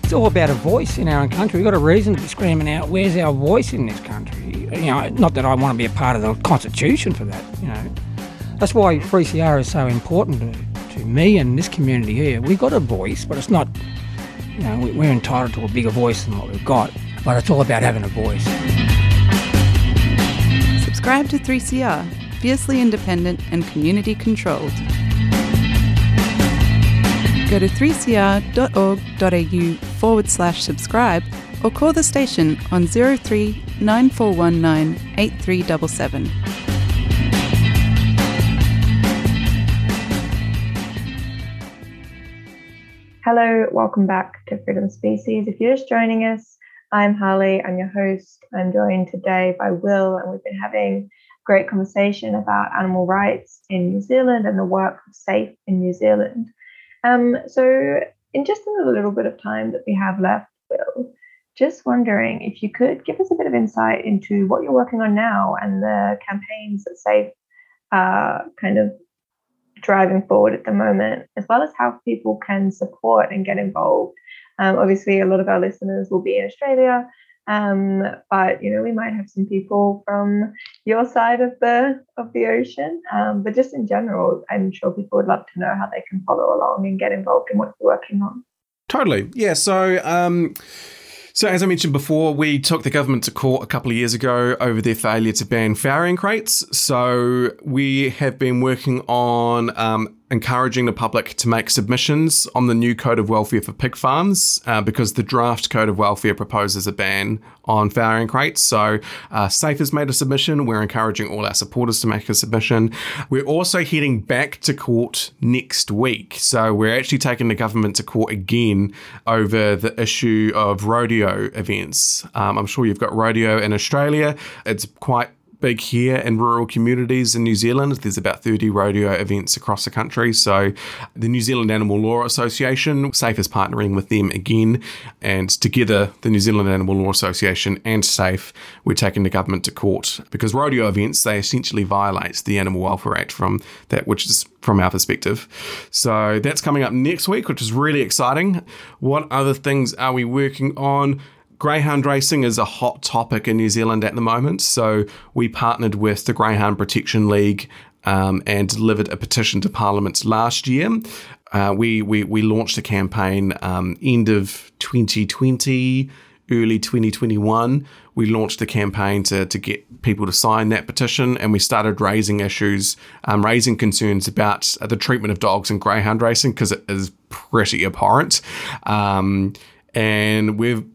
it's all about a voice in our own country. We've got a reason to be screaming out, where's our voice in this country? You know, not that I want to be a part of the constitution for that, you know. That's why 3CR is so important to, to me and this community here. We've got a voice, but it's not, you know, we're entitled to a bigger voice than what we've got, but it's all about having a voice. Subscribe to 3CR, fiercely independent and community controlled go to 3cr.org.au forward slash subscribe or call the station on 03 9419 Hello, welcome back to Freedom Species. If you're just joining us, I'm Harley, I'm your host. I'm joined today by Will, and we've been having a great conversation about animal rights in New Zealand and the work of SAFE in New Zealand. Um, so, in just a little bit of time that we have left, Will, just wondering if you could give us a bit of insight into what you're working on now and the campaigns that SAFE are kind of driving forward at the moment, as well as how people can support and get involved. Um, obviously, a lot of our listeners will be in Australia, um, but you know, we might have some people from your side of the of the ocean. Um, but just in general, I'm sure people would love to know how they can follow along and get involved in what you're working on. Totally, yeah. So. So, as I mentioned before, we took the government to court a couple of years ago over their failure to ban farrowing crates. So, we have been working on um, encouraging the public to make submissions on the new Code of Welfare for pig farms uh, because the draft Code of Welfare proposes a ban on farrowing crates. So, uh, SAFE has made a submission. We're encouraging all our supporters to make a submission. We're also heading back to court next week. So, we're actually taking the government to court again over the issue of rodeo events. Um, I'm sure you've got rodeo in Australia. It's quite big here in rural communities in New Zealand. There's about 30 rodeo events across the country. So the New Zealand Animal Law Association, SAFE is partnering with them again. And together, the New Zealand Animal Law Association and SAFE, we're taking the government to court because rodeo events, they essentially violate the Animal Welfare Act from that, which is from our perspective. So that's coming up next week, which is really exciting. What other things are we working on? Greyhound racing is a hot topic in New Zealand at the moment. So we partnered with the Greyhound Protection League um, and delivered a petition to Parliament last year. Uh, we, we we launched a campaign um, end of 2020, early 2021. We launched the campaign to to get people to sign that petition, and we started raising issues, um, raising concerns about the treatment of dogs in greyhound racing because it is pretty abhorrent. Um, and we've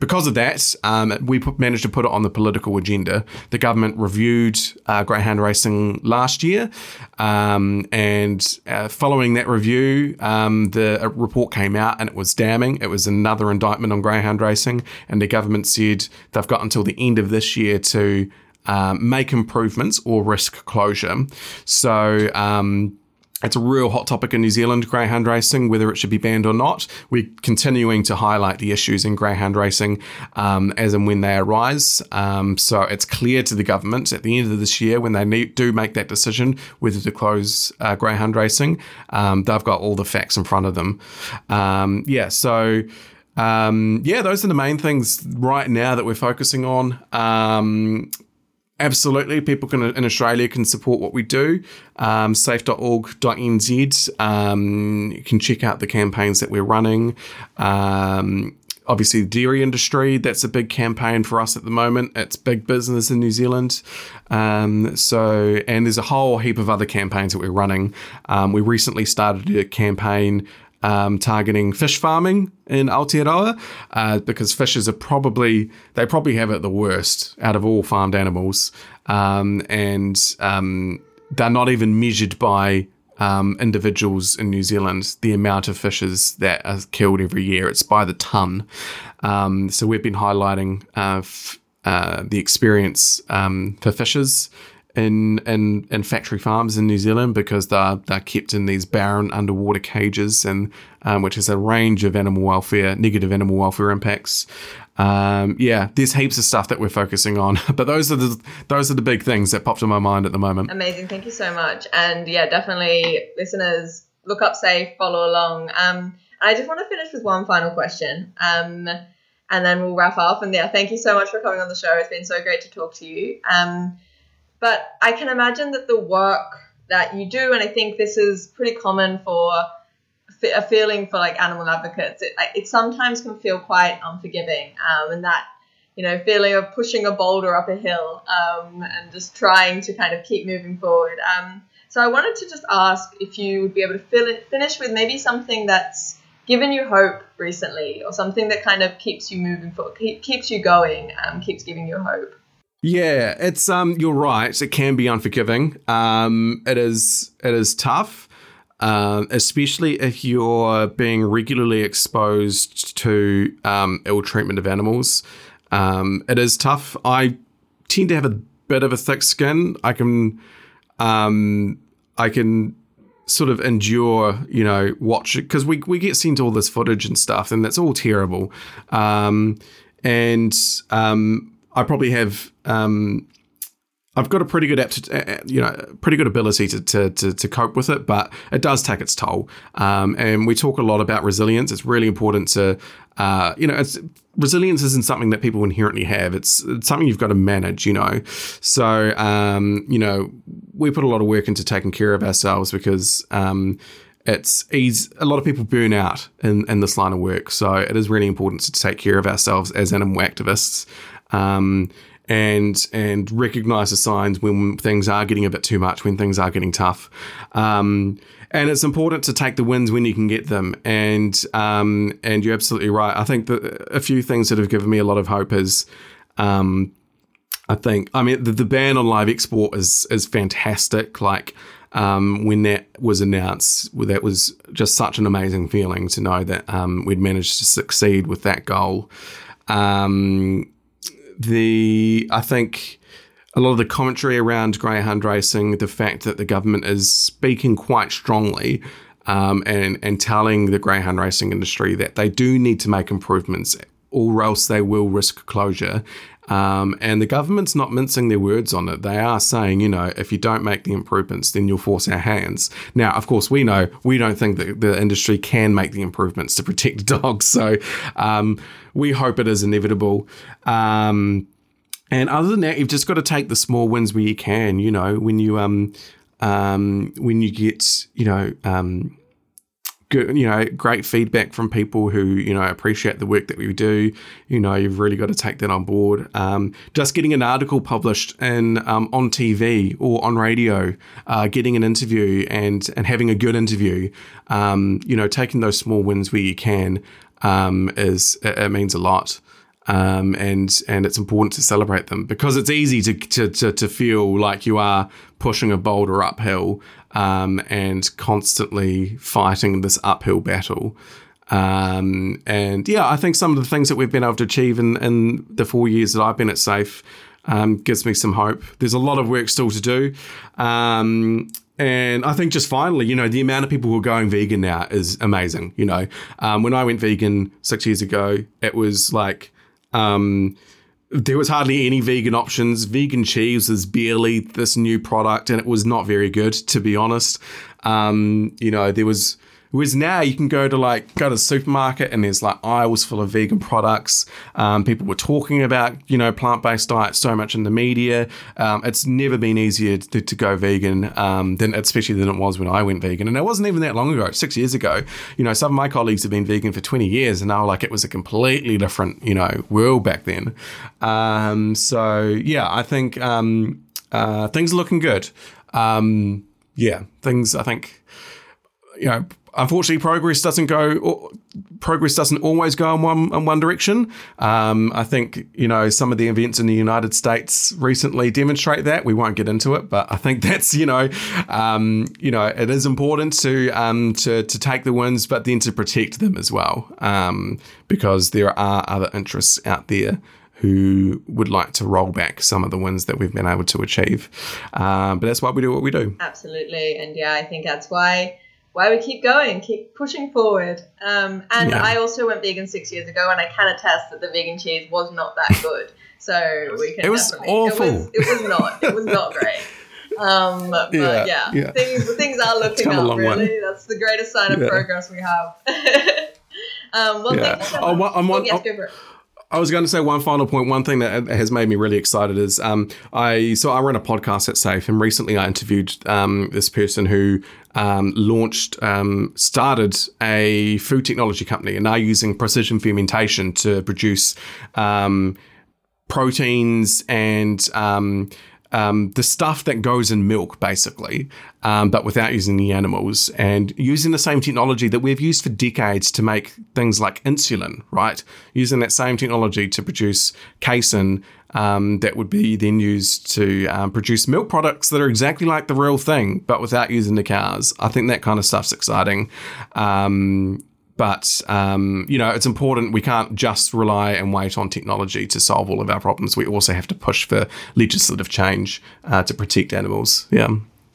because of that, um, we put, managed to put it on the political agenda. The government reviewed uh, greyhound racing last year, um, and uh, following that review, um, the report came out and it was damning. It was another indictment on greyhound racing, and the government said they've got until the end of this year to um, make improvements or risk closure. So um, it's a real hot topic in New Zealand, greyhound racing, whether it should be banned or not. We're continuing to highlight the issues in greyhound racing um, as and when they arise. Um, so it's clear to the government at the end of this year, when they need, do make that decision whether to close uh, greyhound racing, um, they've got all the facts in front of them. Um, yeah, so. Um, yeah, those are the main things right now that we're focusing on. Absolutely. People can in australia can support what we do. Um, safe.org.nz um, you can check out the campaigns that we're running. Um, obviously the dairy industry that's a big campaign for us at the moment. It's big business in new zealand. Um, so and there's a whole heap of other campaigns that we're running. Um, we recently started a campaign um, targeting fish farming in Aotearoa uh, because fishes are probably they probably have it the worst out of all farmed animals, um, and um, they're not even measured by um, individuals in New Zealand. The amount of fishes that are killed every year it's by the ton. Um, so we've been highlighting uh, f- uh, the experience um, for fishers in in in factory farms in New Zealand because they're they're kept in these barren underwater cages and um, which has a range of animal welfare negative animal welfare impacts. Um, yeah, there's heaps of stuff that we're focusing on, [LAUGHS] but those are the those are the big things that popped in my mind at the moment. Amazing, thank you so much, and yeah, definitely listeners look up safe, follow along. Um, I just want to finish with one final question. Um, and then we'll wrap up. And yeah, thank you so much for coming on the show. It's been so great to talk to you. Um, but I can imagine that the work that you do, and I think this is pretty common for a feeling for like animal advocates, it, it sometimes can feel quite unforgiving. Um, and that, you know, feeling of pushing a boulder up a hill um, and just trying to kind of keep moving forward. Um, so I wanted to just ask if you would be able to it, finish with maybe something that's given you hope recently or something that kind of keeps you moving forward, keep, keeps you going, um, keeps giving you hope. Yeah, it's um you're right. It can be unforgiving. Um it is it is tough. Um, especially if you're being regularly exposed to um, ill treatment of animals. Um, it is tough. I tend to have a bit of a thick skin. I can, um, I can sort of endure, you know, watch it because we we get sent all this footage and stuff, and that's all terrible. Um, and um, I probably have um, I've got a pretty good apt, you know, pretty good ability to, to, to, to, cope with it, but it does take its toll. Um, and we talk a lot about resilience. It's really important to, uh, you know, resilience isn't something that people inherently have. It's, it's something you've got to manage, you know. So, um, you know, we put a lot of work into taking care of ourselves because um, it's. A lot of people burn out in, in this line of work. So it is really important to take care of ourselves as animal activists. Um, and and recognize the signs when things are getting a bit too much, when things are getting tough. Um, and it's important to take the wins when you can get them. And um, and you're absolutely right. I think that a few things that have given me a lot of hope is. Um, I think I mean the, the ban on live export is is fantastic. Like um, when that was announced, that was just such an amazing feeling to know that um, we'd managed to succeed with that goal. Um, the I think a lot of the commentary around greyhound racing, the fact that the government is speaking quite strongly um, and and telling the greyhound racing industry that they do need to make improvements, or else they will risk closure. Um, and the government's not mincing their words on it. They are saying, you know, if you don't make the improvements, then you'll force our hands. Now, of course, we know we don't think that the industry can make the improvements to protect [LAUGHS] dogs. So um, we hope it is inevitable. Um, and other than that, you've just got to take the small wins where you can. You know, when you um, um, when you get you know um, good, you know, great feedback from people who, you know, appreciate the work that we do. You know, you've really got to take that on board. Um, just getting an article published in um, on TV or on radio, uh, getting an interview and and having a good interview. Um, you know, taking those small wins where you can um, is it, it means a lot. Um, and and it's important to celebrate them because it's easy to, to, to, to feel like you are pushing a boulder uphill um, and constantly fighting this uphill battle. Um, and yeah, I think some of the things that we've been able to achieve in, in the four years that I've been at Safe um, gives me some hope. There's a lot of work still to do. Um, and I think just finally, you know, the amount of people who are going vegan now is amazing. You know, um, when I went vegan six years ago, it was like, um, there was hardly any vegan options. Vegan cheese was barely this new product, and it was not very good, to be honest. Um, you know, there was Whereas now you can go to like go to the supermarket and there's like aisles full of vegan products. Um, people were talking about you know plant based diets so much in the media. Um, it's never been easier to, to go vegan um, than especially than it was when I went vegan, and it wasn't even that long ago, six years ago. You know, some of my colleagues have been vegan for 20 years, and now like it was a completely different you know world back then. Um, so yeah, I think um, uh, things are looking good. Um, yeah, things I think you know unfortunately, progress doesn't go. Progress doesn't always go in one in one direction. Um, I think you know some of the events in the United States recently demonstrate that. We won't get into it, but I think [LAUGHS] that's you know, um, you know, it is important to um, to to take the wins, but then to protect them as well, um, because there are other interests out there who would like to roll back some of the wins that we've been able to achieve. Um, but that's why we do what we do. Absolutely, and yeah, I think that's why why we keep going, keep pushing forward. Um, and Yeah. I also went vegan six years ago, and I can attest that the vegan cheese was not that good. So we can. It was awful. It was, it was not. It was not great. Um, [LAUGHS] but Yeah, yeah, yeah. things things are looking up. Really, way. that's the greatest sign of progress we have. [LAUGHS] um, well, Yeah. so Oh, one- one- yes, oh, go for it. I was going to say one final point. One thing that has made me really excited is um, I so I run a podcast at Safe, and recently I interviewed um, this person who um, launched, um, started a food technology company, and are using precision fermentation to produce um, proteins and um, the stuff that goes in milk, basically, um, but without using the animals and using the same technology that we've used for decades to make things like insulin, right? Using that same technology to produce casein um, that would be then used to um, produce milk products that are exactly like the real thing, but without using the cows. I think that kind of stuff's exciting. Um, but um, you know, it's important. We can't just rely and wait on technology to solve all of our problems. We also have to push for legislative change uh, to protect animals. Yeah.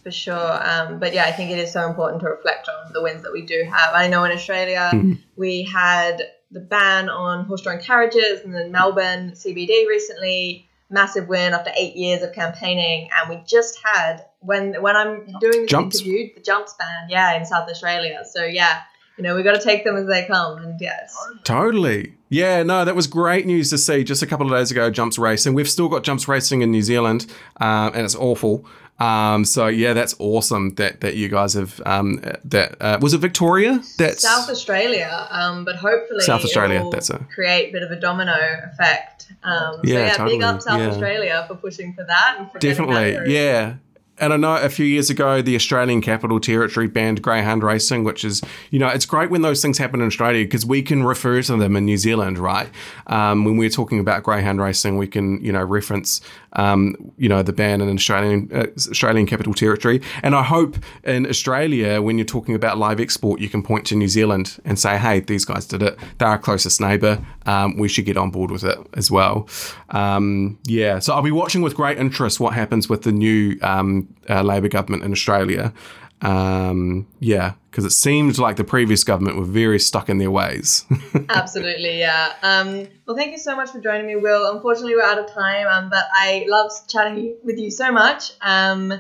For sure. Um, but yeah, I think it is so important to reflect on the wins that we do have. I know in Australia Mhm. we had the ban on horse-drawn carriages and then Melbourne CBD recently. Massive win after eight years of campaigning, and we just had when when I'm doing this Jumps. interview the jumps ban, yeah, in South Australia. So yeah, you know we got to take them as they come, and yes, Totally. Yeah, no, that was great news to see just a couple of days ago, jumps racing. We've still got jumps racing in New Zealand, um, and it's awful. Um, so yeah, that's awesome that that you guys have um, that uh, was it Victoria? That's South Australia, um, but hopefully South Australia, that's a- create a bit of a domino effect. Um, so Yeah, yeah, totally, big up South yeah. Australia for pushing for that and for getting that Definitely, yeah. And I know a few years ago, the Australian Capital Territory banned greyhound racing, which is, you know, it's great when those things happen in Australia because we can refer to them in New Zealand, right? Um, when we're talking about greyhound racing, we can, you know, reference, um, you know, the ban in Australian uh, Australian Capital Territory. And I hope in Australia, when you're talking about live export, you can point to New Zealand and say, hey, these guys did it. They're our closest neighbour. Um, we should get on board with it as well. Um, yeah, so I'll be watching with great interest what happens with the new um, uh, Labor government in Australia. Um, yeah, because it seemed like the previous government were very stuck in their ways. [LAUGHS] Absolutely, yeah. Um, well, thank you so much for joining me, Will. Unfortunately, we're out of time, um, but I love chatting with you so much. Um,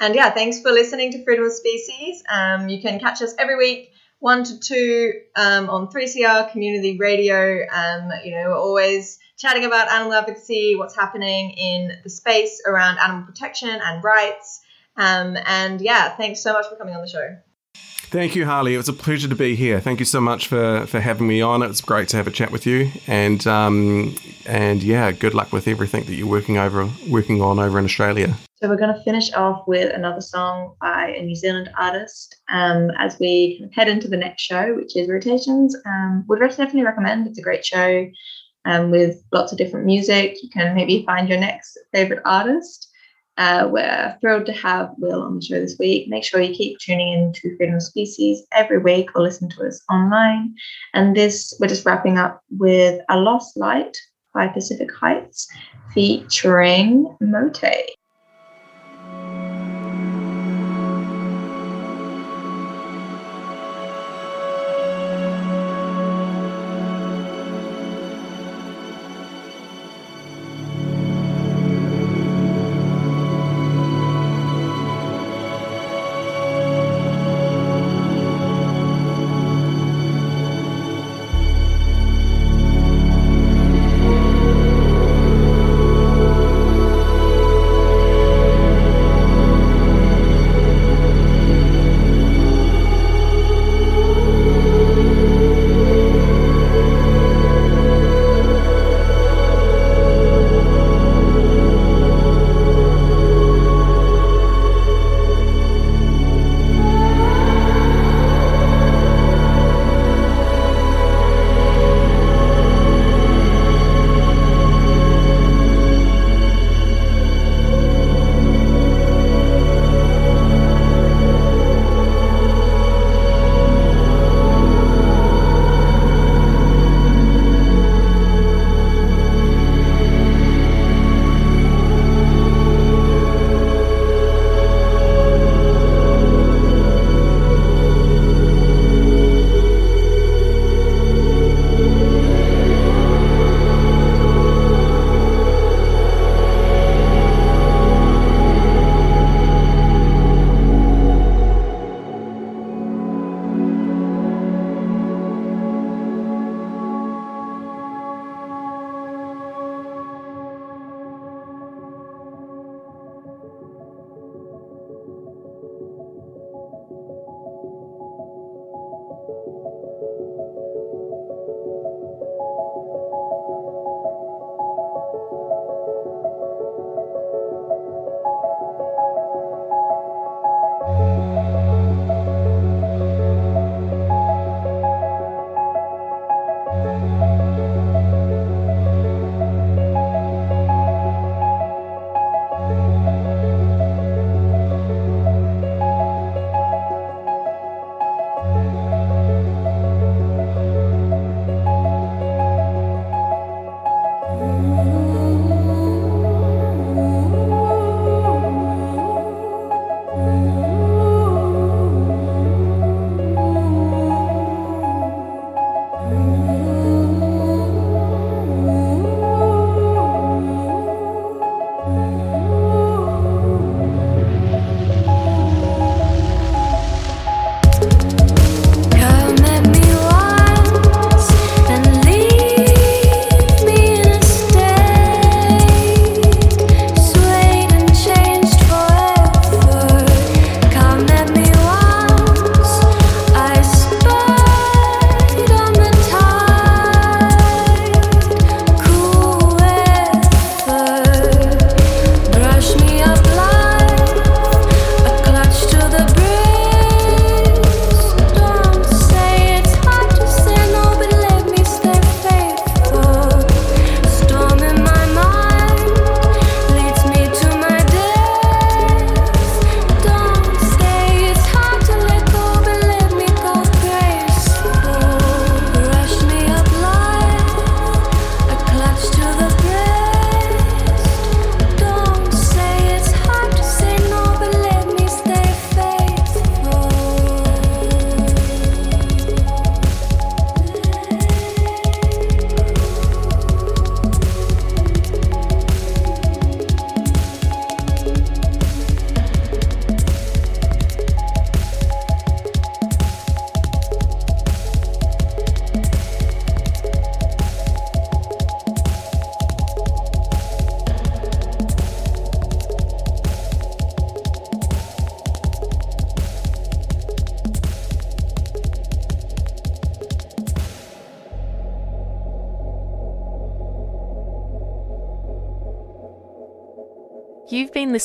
and yeah, thanks for listening to Freedom of Species. Um, you can catch us every week, 1 to 2 um, on 3CR Community Radio. Um, you know, we're always chatting about animal advocacy, what's happening in the space around animal protection and rights. Um, and yeah, thanks so much for coming on the show. Thank you, Harley. It was a pleasure to be here. Thank you so much for, for having me on. It was great to have a chat with you, and um, and yeah, good luck with everything that you're working over working on over in Australia. So we're going to finish off with another song by a New Zealand artist um, as we head into the next show, which is Rotations. Um, would definitely recommend. It's a great show um, with lots of different music. You can maybe find your next favorite artist. Uh, we're thrilled to have Will on the show this week. Make sure you keep tuning in to Freedom of Species every week or listen to us online. And this, we're just wrapping up with A Lost Light by Pacific Heights featuring Mote.